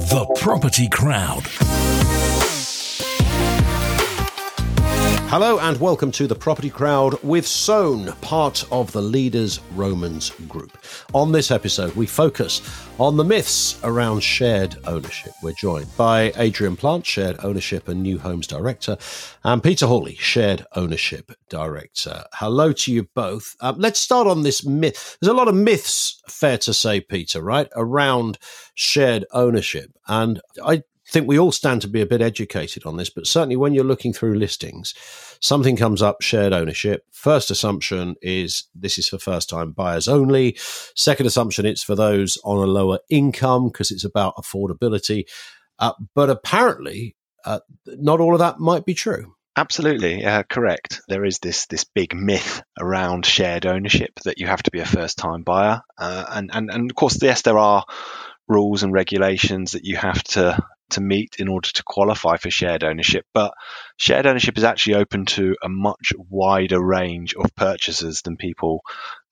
The Property Crowd. Hello and welcome to the Property Crowd with Sown, part of the Leaders Romans group. On this episode, we focus on the myths around shared ownership. We're joined by Adrian Plant, Shared Ownership and New Homes Director, and Peter Hawley, Shared Ownership Director. Hello to you both. Um, let's start on this myth. There's a lot of myths, fair to say, Peter, right, around shared ownership. And I think we all stand to be a bit educated on this, but certainly when you're looking through listings, something comes up shared ownership. First assumption is this is for first time buyers only. Second assumption, it's for those on a lower income because it's about affordability. Uh, but apparently, uh, not all of that might be true. Absolutely, uh, correct. There is this this big myth around shared ownership that you have to be a first time buyer, uh, and and and of course, yes, there are rules and regulations that you have to to meet in order to qualify for shared ownership. But shared ownership is actually open to a much wider range of purchasers than people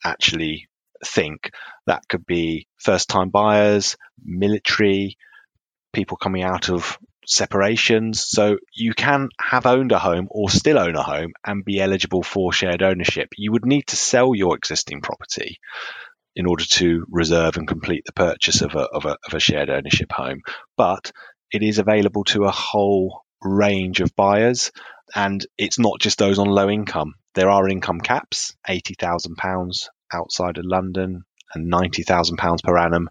actually think. That could be first time buyers, military, people coming out of separations. So you can have owned a home or still own a home and be eligible for shared ownership. You would need to sell your existing property in order to reserve and complete the purchase of a, of a, of a shared ownership home. But it is available to a whole range of buyers, and it's not just those on low income. There are income caps, eighty thousand pounds outside of London and ninety thousand pounds per annum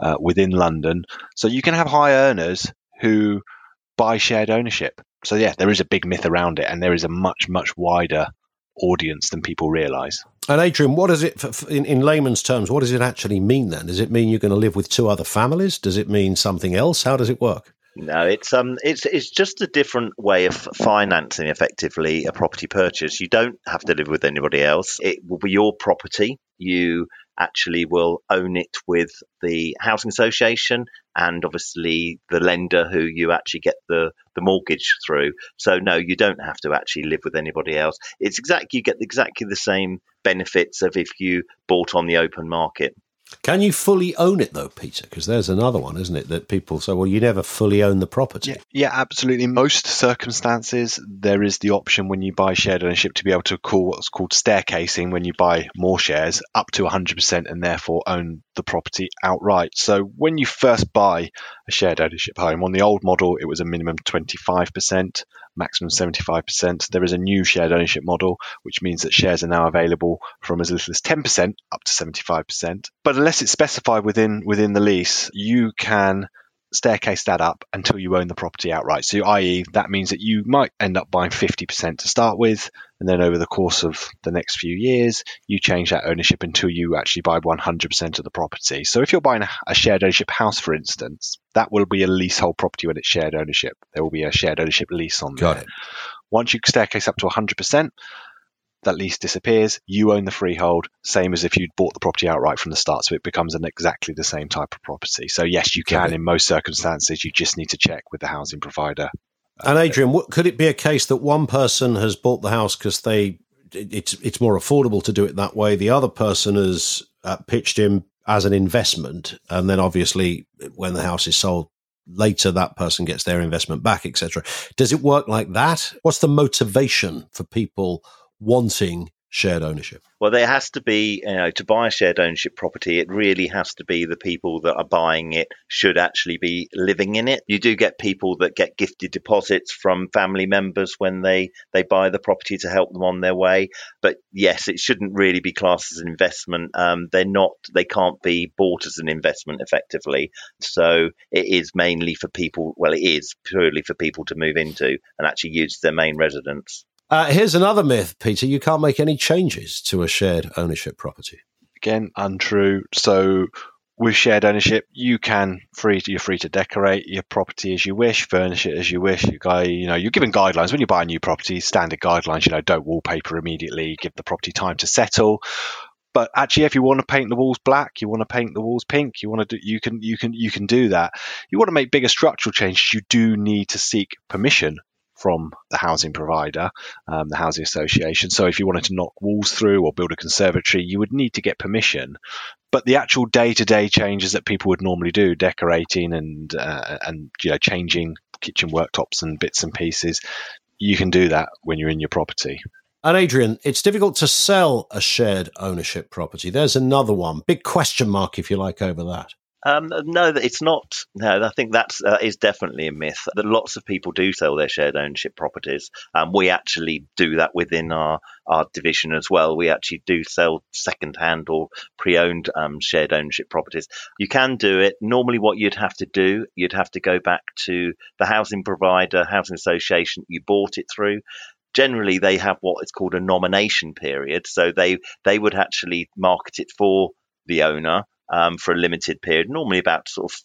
uh, within London. So you can have high earners who buy shared ownership. So yeah, there is a big myth around it, and there is a much much wider audience than people realise. And Adrian, what does it, in, in layman's terms, what does it actually mean then? Does it mean you're going to live with two other families? Does it mean something else? How does it work? No, it's um, it's it's just a different way of financing effectively a property purchase. You don't have to live with anybody else. It will be your property. You actually will own it with the housing association and obviously the lender who you actually get the, the mortgage through. So no, you don't have to actually live with anybody else. It's exactly you get exactly the same benefits of if you bought on the open market. Can you fully own it though, Peter? Because there's another one, isn't it? That people say, well, you never fully own the property. Yeah, yeah, absolutely. In most circumstances, there is the option when you buy shared ownership to be able to call what's called staircasing when you buy more shares up to 100% and therefore own the property outright. So when you first buy a shared ownership home, on the old model, it was a minimum 25% maximum 75%. There is a new shared ownership model, which means that shares are now available from as little as 10% up to 75%. But unless it's specified within within the lease, you can staircase that up until you own the property outright. So, i.e., that means that you might end up buying 50% to start with, and then over the course of the next few years, you change that ownership until you actually buy 100% of the property. So, if you're buying a shared ownership house, for instance, that will be a leasehold property when it's shared ownership. There will be a shared ownership lease on Got there. it. Once you staircase up to 100%, that lease disappears, you own the freehold, same as if you'd bought the property outright from the start. So it becomes an exactly the same type of property. So yes, you can in most circumstances. You just need to check with the housing provider. And Adrian, what, could it be a case that one person has bought the house because they it's it's more affordable to do it that way? The other person has uh, pitched in as an investment, and then obviously when the house is sold later, that person gets their investment back, etc. Does it work like that? What's the motivation for people wanting shared ownership? Well, there has to be, you know, to buy a shared ownership property, it really has to be the people that are buying it should actually be living in it. You do get people that get gifted deposits from family members when they, they buy the property to help them on their way. But yes, it shouldn't really be classed as an investment. Um, they're not, they can't be bought as an investment effectively. So it is mainly for people, well, it is purely for people to move into and actually use their main residence. Uh, here's another myth, Peter. You can't make any changes to a shared ownership property. Again, untrue. So with shared ownership, you can free you're free to decorate your property as you wish, furnish it as you wish. You guy, you know, you're given guidelines when you buy a new property. Standard guidelines, you know, don't wallpaper immediately. Give the property time to settle. But actually, if you want to paint the walls black, you want to paint the walls pink, you want to do, you can, you can, you can do that. You want to make bigger structural changes, you do need to seek permission from the housing provider, um, the housing association. So if you wanted to knock walls through or build a conservatory, you would need to get permission. But the actual day-to-day changes that people would normally do, decorating and uh, and you know changing kitchen worktops and bits and pieces, you can do that when you're in your property. And Adrian, it's difficult to sell a shared ownership property. There's another one, big question mark, if you like, over that. Um, no, it's not. No, I think that's uh, is definitely a myth. That lots of people do sell their shared ownership properties. Um, we actually do that within our our division as well. We actually do sell second hand or pre owned um, shared ownership properties. You can do it. Normally, what you'd have to do, you'd have to go back to the housing provider, housing association you bought it through generally they have what is called a nomination period so they they would actually market it for the owner um, for a limited period, normally about sort of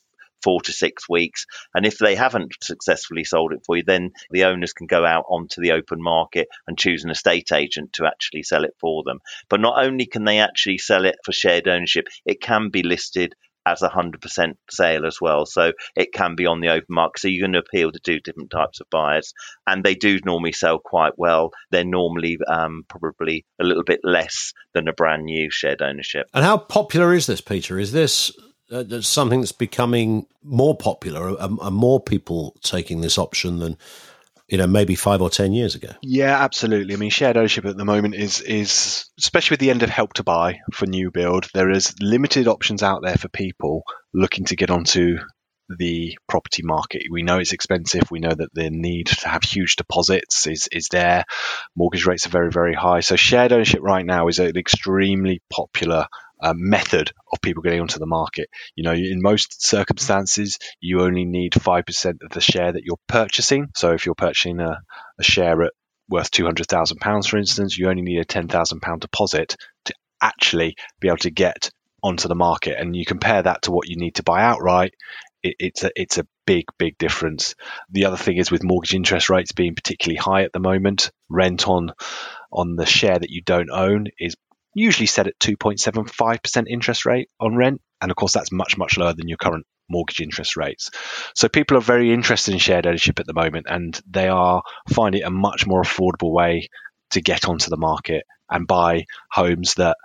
four to six weeks. And if they haven't successfully sold it for you, then the owners can go out onto the open market and choose an estate agent to actually sell it for them. But not only can they actually sell it for shared ownership, it can be listed as a 100% sale as well. So it can be on the open market. So you're going to appeal to two different types of buyers. And they do normally sell quite well. They're normally um, probably a little bit less than a brand new shared ownership. And how popular is this, Peter? Is this uh, something that's becoming more popular? Are more people taking this option than you know, maybe five or ten years ago. Yeah, absolutely. I mean, shared ownership at the moment is is especially with the end of help to buy for new build. There is limited options out there for people looking to get onto the property market. We know it's expensive. We know that the need to have huge deposits is is there. Mortgage rates are very very high. So shared ownership right now is an extremely popular uh, method of people getting onto the market. You know, in most circumstances, you only need 5% of the share that you're purchasing. So if you're purchasing a, a share at worth £200,000, for instance, you only need a £10,000 deposit to actually be able to get onto the market. And you compare that to what you need to buy outright, it, it's a it's a big big difference. The other thing is with mortgage interest rates being particularly high at the moment, rent on on the share that you don't own is usually set at 2.75% interest rate on rent. And of course, that's much, much lower than your current mortgage interest rates. So people are very interested in shared ownership at the moment and they are finding a much more affordable way to get onto the market and buy homes that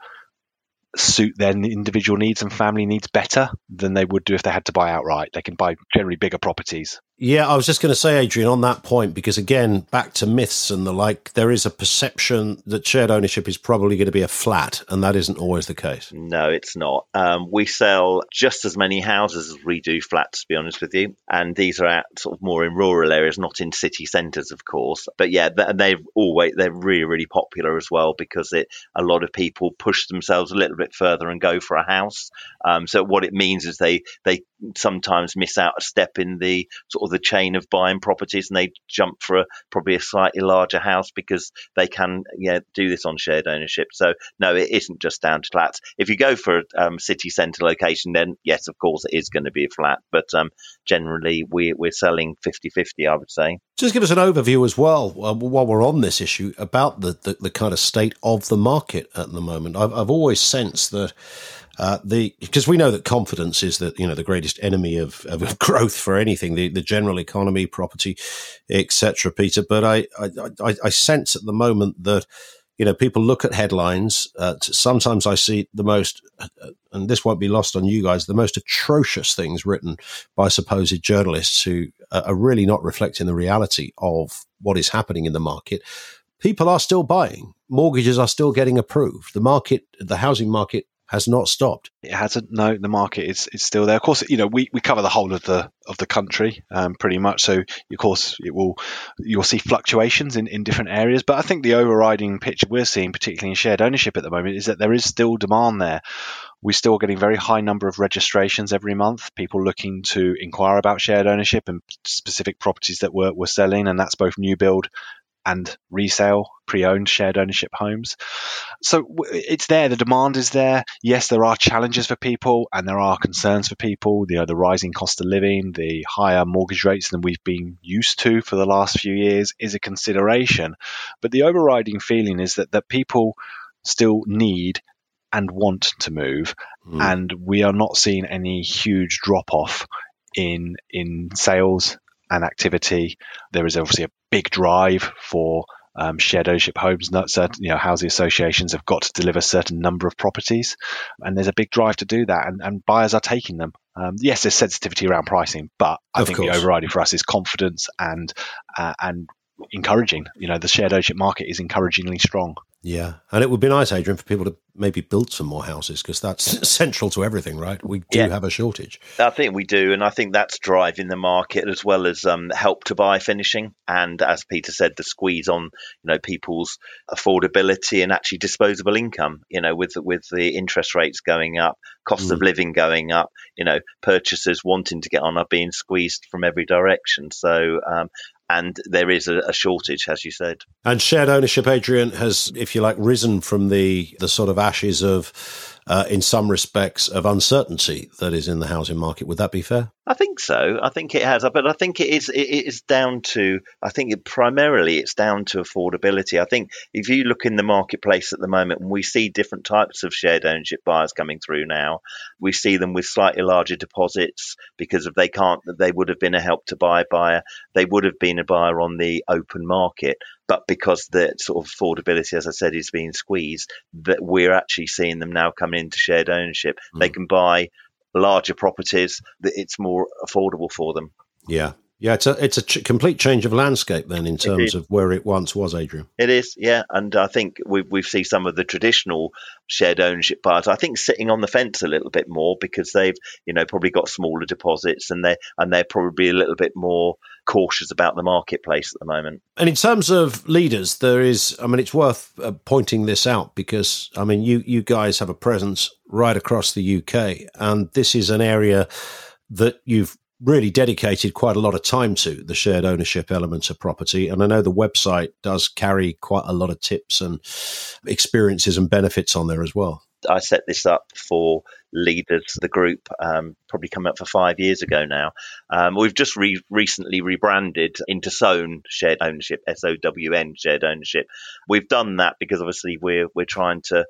suit their individual needs and family needs better than they would do if they had to buy outright. They can buy generally bigger properties. Yeah, I was just going to say, Adrian, on that point, because again, back to myths and the like, there is a perception that shared ownership is probably going to be a flat, and that isn't always the case. No, it's not. Um, we sell just as many houses as we do flats, to be honest with you, and these are out sort of more in rural areas, not in city centres, of course. But yeah, they're always they're really really popular as well because it a lot of people push themselves a little bit further and go for a house. Um, so what it means is they they sometimes miss out a step in the sort of the chain of buying properties and they jump for a, probably a slightly larger house because they can yeah do this on shared ownership. So no, it isn't just down to flats. If you go for a um, city centre location, then yes, of course it is going to be a flat. But um, generally, we, we're selling 50-50, I would say. Just give us an overview as well uh, while we're on this issue about the, the, the kind of state of the market at the moment. I've, I've always sensed that uh, the because we know that confidence is that you know the greatest enemy of, of growth for anything, the, the general economy, property, etc. Peter, but I, I I sense at the moment that you know people look at headlines. Uh, sometimes I see the most, uh, and this won't be lost on you guys, the most atrocious things written by supposed journalists who are really not reflecting the reality of what is happening in the market people are still buying. Mortgages are still getting approved. The market, the housing market has not stopped. It hasn't. No, the market is, is still there. Of course, you know we, we cover the whole of the of the country um, pretty much. So of course it will you'll see fluctuations in, in different areas. But I think the overriding picture we're seeing, particularly in shared ownership at the moment, is that there is still demand there. We're still getting very high number of registrations every month. People looking to inquire about shared ownership and specific properties that we're, we're selling, and that's both new build and resale pre-owned shared ownership homes. So it's there. The demand is there. Yes, there are challenges for people and there are concerns for people. You know, the rising cost of living, the higher mortgage rates than we've been used to for the last few years is a consideration. But the overriding feeling is that that people still need and want to move, mm. and we are not seeing any huge drop off in in sales and activity. There is obviously a big drive for um, shared ownership homes. Not certain, you know, housing associations have got to deliver a certain number of properties, and there's a big drive to do that, and, and buyers are taking them. Um, yes, there's sensitivity around pricing, but I Of think course. the overriding for us is confidence and uh, and encouraging. You know, the shared ownership market is encouragingly strong. Yeah, and it would be nice, Adrian, for people to maybe build some more houses because that's central to everything, right? We do Yeah. have a shortage. I think we do, and I think that's driving the market as well as um, help to buy finishing, and as Peter said, the squeeze on you know people's affordability and actually disposable income. You know, with with the interest rates going up, cost of living going up, you know, purchasers wanting to get on are being squeezed from every direction. So. Um, and there is a, a shortage, as you said. And shared ownership, Adrian, has, if you like, risen from the the sort of ashes of, uh, in some respects, of uncertainty that is in the housing market. Would that be fair? I think so. I think it has, but I think it is. It is down to. I think it primarily it's down to affordability. I think if you look in the marketplace at the moment, and we see different types of shared ownership buyers coming through now, we see them with slightly larger deposits because if they can't, they would have been a help to buy buyer. They would have been a buyer on the open market, but because the sort of affordability, as I said, is being squeezed, that we're actually seeing them now coming into shared ownership. They mm. can buy larger properties that it's more affordable for them. Yeah. Yeah, it's a it's a ch- complete change of landscape then in terms of where it once was, Adrian. It is, yeah, and I think we we see some of the traditional shared ownership buyers. I think sitting on the fence a little bit more because they've you know probably got smaller deposits and they and they're probably a little bit more cautious about the marketplace at the moment. And in terms of leaders, there is, I mean, it's worth uh, pointing this out because, I mean, you, you guys have a presence right across the UK, and this is an area that you've really dedicated quite a lot of time to the shared ownership elements of property. And I know the website does carry quite a lot of tips and experiences and benefits on there as well. I set this up for leaders, of the group, um, probably coming up for five years ago now. Um, we've just re- recently rebranded into Sown Shared Ownership, S O W N Shared Ownership. We've done that because obviously we're we're trying to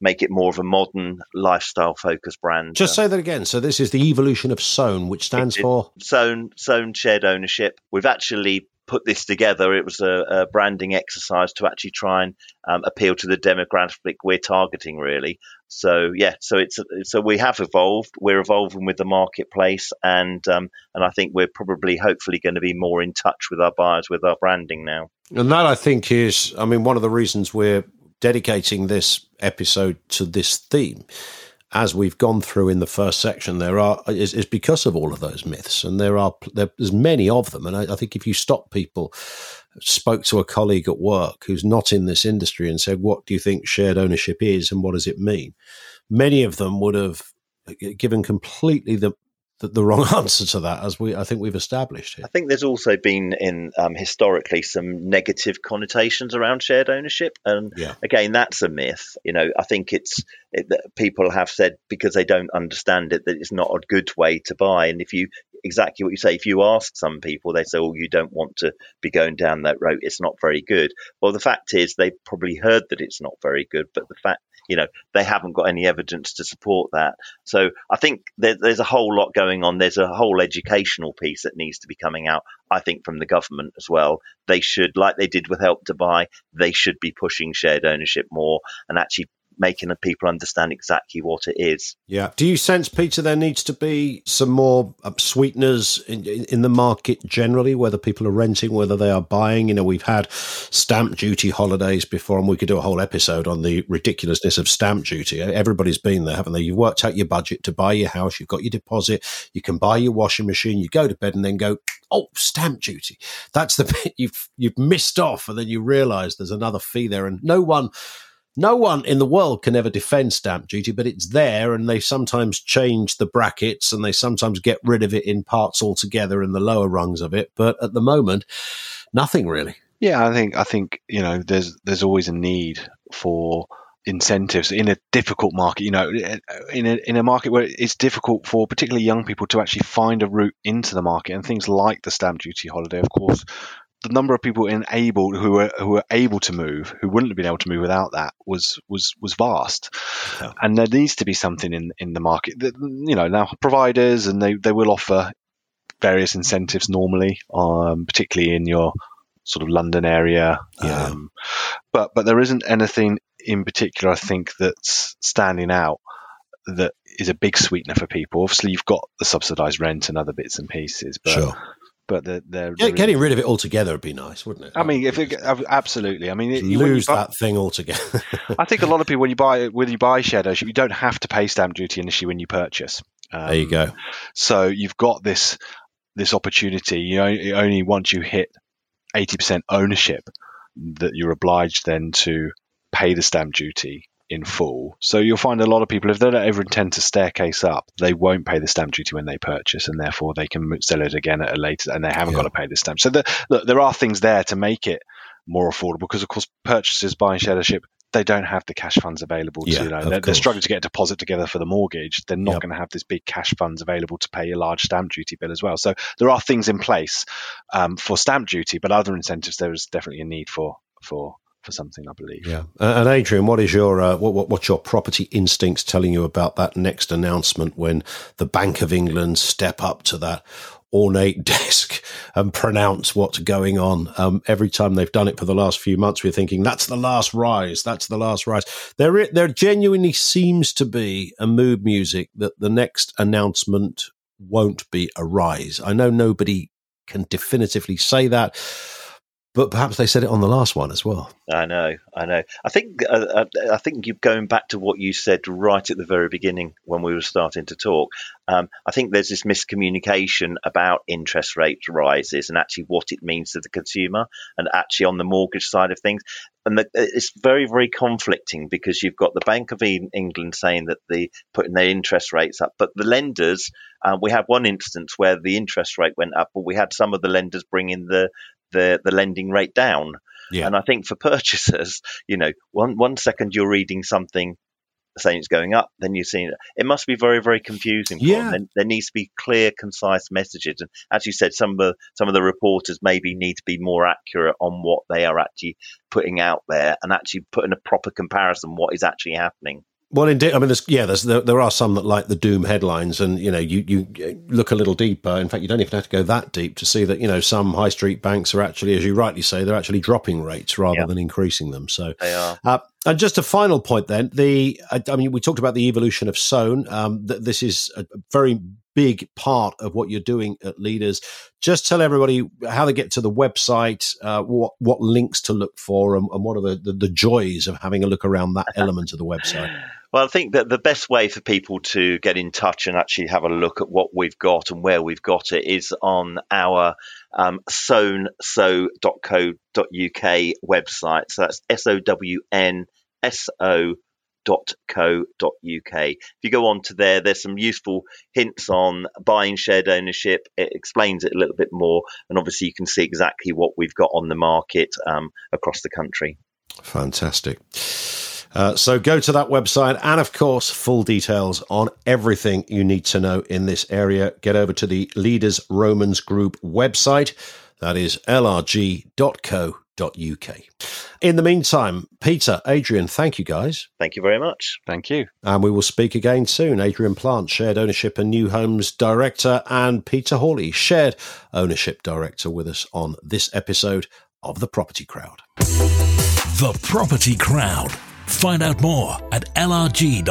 make it more of a modern lifestyle focused brand. Just say that again. So this is the evolution of Sown, which stands for Sown Sown Shared Ownership. We've actually put this together. It was a, a branding exercise to actually try and um, appeal to the demographic we're targeting, really. So yeah, so it's so we have evolved. We're evolving with the marketplace, and um, and I think we're probably hopefully going to be more in touch with our buyers with our branding now. And that, I think, is, I mean, one of the reasons we're dedicating this episode to this theme, as we've gone through in the first section, there are is, is because of all of those myths, and there are there's many of them. And I, I think if you stop people, spoke to a colleague at work who's not in this industry and said, "What do you think shared ownership is, and what does it mean?" Many of them would have uh, given completely the the, the wrong answer to that, as we I think we've established here. I think there's also been in um, historically some negative connotations around shared ownership, and Yeah. again, that's a myth. You know, I think it's it, that people have said because they don't understand it that it's not a good way to buy. And if you exactly what you say, if you ask some people, they say, "Oh, you don't want to be going down that road. It's not very good." Well, the fact is, they probably heard that it's not very good, but the fact you know they haven't got any evidence to support that. So I think there, there's a whole lot going on. There's a whole educational piece that needs to be coming out. I think from the government as well. They should, like they did with Help to Buy, they should be pushing shared ownership more and actually making the people understand exactly what it is. Yeah. Do you sense, Peter, there needs to be some more uh, sweeteners in, in, in the market generally, whether people are renting, whether they are buying? You know, we've had stamp duty holidays before, and we could do a whole episode on the ridiculousness of stamp duty. Everybody's been there, haven't they? You've worked out your budget to buy your house, you've got your deposit, you can buy your washing machine, you go to bed and then go, oh, stamp duty. That's the bit you've, you've missed off, and then you realize there's another fee there, and no one no one in the world can ever defend stamp duty, but it's there, and they sometimes change the brackets and they sometimes get rid of it in parts altogether in the lower rungs of it. But at the moment, nothing really. Yeah, I think I think you know there's there's always a need for incentives in a difficult market. You know, in a in a market where it's difficult for particularly young people to actually find a route into the market, and things like the stamp duty holiday, of course. The number of people enabled who were who were able to move, who wouldn't have been able to move without that, was was was vast, Yeah. and there needs to be something in in the market that you know now providers and they they will offer various incentives normally, um, particularly in your sort of London area. Yeah. Um, but but there isn't anything in particular I think that's standing out that is a big sweetener for people. Obviously, you've got the subsidised rent and other bits and pieces, but sure. But they're, they're Yeah, getting rid of it altogether would be nice, wouldn't it? I mean, if it, absolutely, I mean, it, lose buy- that thing altogether. I think a lot of people when you buy when you buy shared you don't have to pay stamp duty initially when you purchase. Um, there you go. So you've got this this opportunity. You know, only once you hit eighty percent ownership that you're obliged then to pay the stamp duty in full. So you'll find a lot of people, if they don't ever intend to staircase up, they won't pay the stamp duty when they purchase, and therefore they can sell it again at a later, and they haven't Yeah. got to pay the stamp. So the, look, there are things there to make it more affordable because, of course, purchasers buying shared ownership. They don't have the cash funds available to, Yeah, you know, they're, they're struggling to get a deposit together for the mortgage. They're not Yep. going to have this big cash funds available to pay a large stamp duty bill as well. So there are things in place um, for stamp duty, but other incentives there is definitely a need for for for something, I believe. Yeah, and Adrian, what is your uh, what, what what's your property instincts telling you about that next announcement when the Bank of England step up to that ornate desk and pronounce what's going on? Um, every time they've done it for the last few months, we're thinking that's the last rise. That's the last rise. There, there genuinely seems to be a mood music that the next announcement won't be a rise. I know nobody can definitively say that. But perhaps they said it on the last one as well. I know, I know. I think uh, uh, I think you going back to what you said right at the very beginning when we were starting to talk. Um, I think there's this miscommunication about interest rate rises and actually what it means to the consumer, and actually on the mortgage side of things. And the, it's very, very conflicting because you've got the Bank of England saying that the putting their interest rates up, but the lenders. Uh, we had one instance where the interest rate went up, but we had some of the lenders bringing the the, the lending rate down. Yeah. And I think for purchasers, you know, one one second you're reading something saying it's going up, then you're seeing it. It must be very, very confusing. For Yeah. them. There, there needs to be clear, concise messages. And as you said, some of the some of the reporters maybe need to be more accurate on what they are actually putting out there and actually putting a proper comparison what is actually happening. Well, indeed. I mean, there's, yeah, there's, there, there are some that like the doom headlines, and you know, you you look a little deeper. In fact, you don't even have to go that deep to see that you know some high street banks are actually, as you rightly say, they're actually dropping rates rather Yeah. than increasing them. So, They are. uh, and just a final point, then the I, I mean, we talked about the evolution of Sown. Um, th- this is a very big part of what you're doing at Leaders. Just tell everybody how they get to the website, uh, what what links to look for, and, and what are the, the the joys of having a look around that element of the website. Well, I think that the best way for people to get in touch and actually have a look at what we've got and where we've got it is on our um, sownso.co.uk website. So that's S O W N S O dot co dot uk if you go on to there there's some useful hints on buying shared ownership it explains it a little bit more and obviously you can see exactly what we've got on the market um, across the country Fantastic. Uh, so go to that website and, of course, full details on everything you need to know in this area. Get over to the Leaders Romans Group website. That is lrg.co.uk. In the meantime, Peter, Adrian, thank you guys. thank you very much Thank you. And we will speak again soon. Adrian Plant, Shared Ownership and New Homes Director, and Peter Hawley, Shared Ownership Director, with us on this episode of The Property Crowd. The Property Crowd. Find out more at lrg.co.uk.